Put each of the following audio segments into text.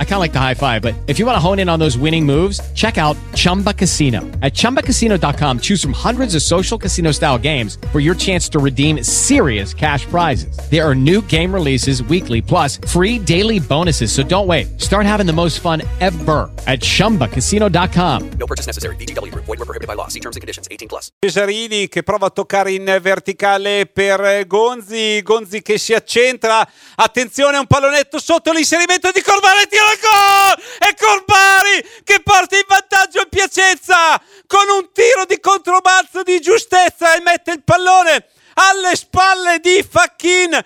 I kind of like the high five, but if you want to hone in on those winning moves, check out Chumba Casino. At ChumbaCasino.com, choose from hundreds of social casino style games for your chance to redeem serious cash prizes. There are new game releases weekly, plus free daily bonuses. So don't wait. Start having the most fun ever at ChumbaCasino.com. No purchase necessary. VGW. Void were prohibited by law. See terms and conditions. 18 plus. Cesarini che prova a toccare in verticale per Gonzi, Gonzi che si accentra, attenzione un pallonetto sotto l'inserimento di Corbari, tiro al gol! E Corbari che porta in vantaggio il Piacenza con un tiro di controbalzo di giustezza e mette il pallone alle spalle di Facchin 1-0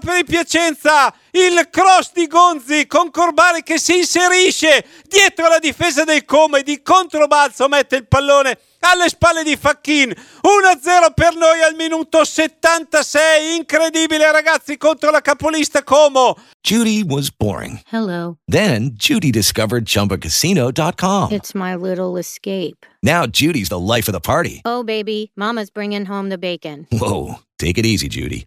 per il Piacenza il cross di Gonzi con Corbari che si inserisce dietro la difesa del Como e di controbalzo mette il pallone alle spalle di Facchin 1-0 per noi al minuto 76 incredibile ragazzi contro la capolista Como Judy was boring. Hello. Then Judy discovered ChumbaCasino.com. It's my little escape. Now Judy's the life of the party. Oh, baby, Mama's bringing home the bacon. Whoa, take it easy, Judy.